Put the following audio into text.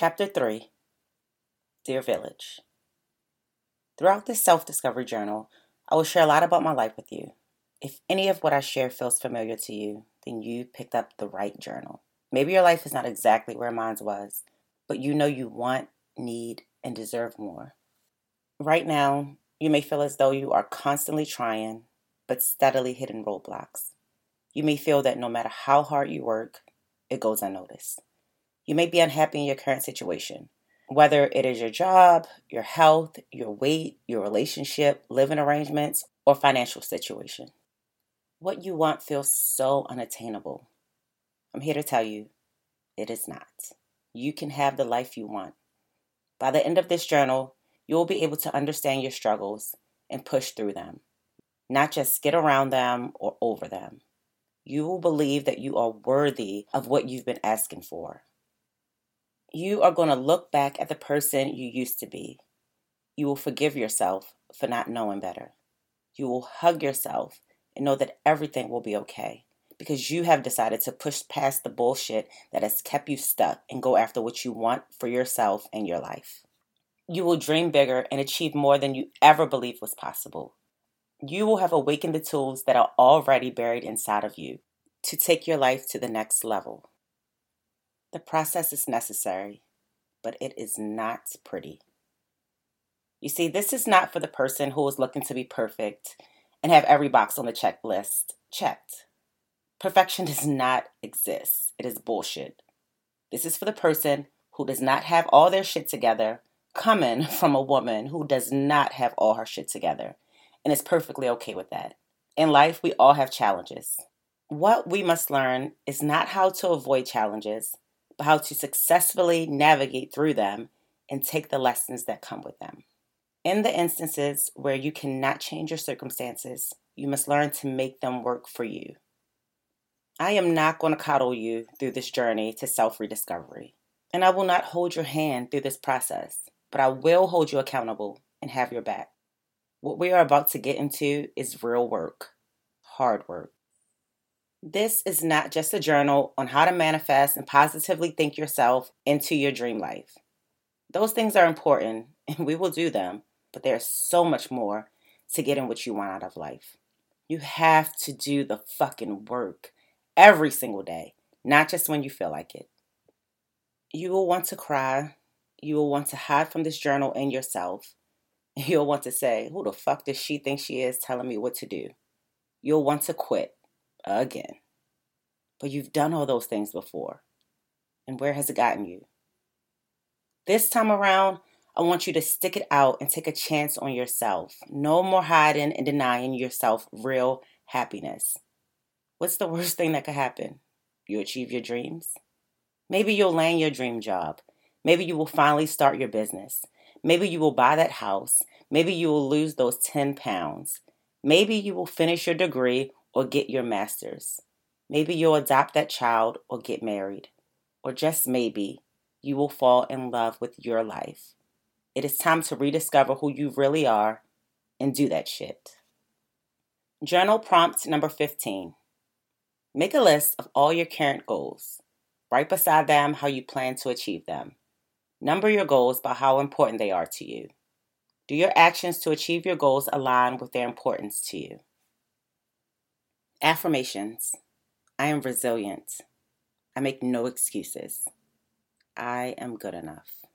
Chapter 3 Dear Village. Throughout this self discovery journal, I will share a lot about my life with you. If any of what I share feels familiar to you, then you picked up the right journal. Maybe your life is not exactly where mine was, but you know you want, need, and deserve more. Right now, you may feel as though you are constantly trying, but steadily hitting roadblocks. You may feel that no matter how hard you work, it goes unnoticed. You may be unhappy in your current situation, whether it is your job, your health, your weight, your relationship, living arrangements, or financial situation. What you want feels so unattainable. I'm here to tell you it is not. You can have the life you want. By the end of this journal, you will be able to understand your struggles and push through them, not just skid around them or over them. You will believe that you are worthy of what you've been asking for you are going to look back at the person you used to be. You will forgive yourself for not knowing better. You will hug yourself and know that everything will be okay because you have decided to push past the bullshit that has kept you stuck and go after what you want for yourself and your life. You will dream bigger and achieve more than you ever believed was possible. You will have awakened the tools that are already buried inside of you to take your life to the next level. The process is necessary, but it is not pretty. You see, this is not for the person who is looking to be perfect and have every box on the checklist checked. Perfection does not exist, it is bullshit. This is for the person who does not have all their shit together, coming from a woman who does not have all her shit together, and is perfectly okay with that. In life, we all have challenges. What we must learn is not how to avoid challenges, how to successfully navigate through them and take the lessons that come with them. In the instances where you cannot change your circumstances, you must learn to make them work for you. I am not going to coddle you through this journey to self rediscovery, and I will not hold your hand through this process, but I will hold you accountable and have your back. What we are about to get into is real work, hard work. This is not just a journal on how to manifest and positively think yourself into your dream life. Those things are important and we will do them, but there's so much more to getting what you want out of life. You have to do the fucking work every single day, not just when you feel like it. You will want to cry. You will want to hide from this journal in yourself. You'll want to say, Who the fuck does she think she is telling me what to do? You'll want to quit again. But you've done all those things before. And where has it gotten you? This time around, I want you to stick it out and take a chance on yourself. No more hiding and denying yourself real happiness. What's the worst thing that could happen? You achieve your dreams? Maybe you'll land your dream job. Maybe you will finally start your business. Maybe you will buy that house. Maybe you will lose those 10 pounds. Maybe you will finish your degree or get your master's. Maybe you'll adopt that child or get married. Or just maybe you will fall in love with your life. It is time to rediscover who you really are and do that shit. Journal prompt number 15. Make a list of all your current goals. Write beside them how you plan to achieve them. Number your goals by how important they are to you. Do your actions to achieve your goals align with their importance to you? Affirmations I am resilient. I make no excuses. I am good enough.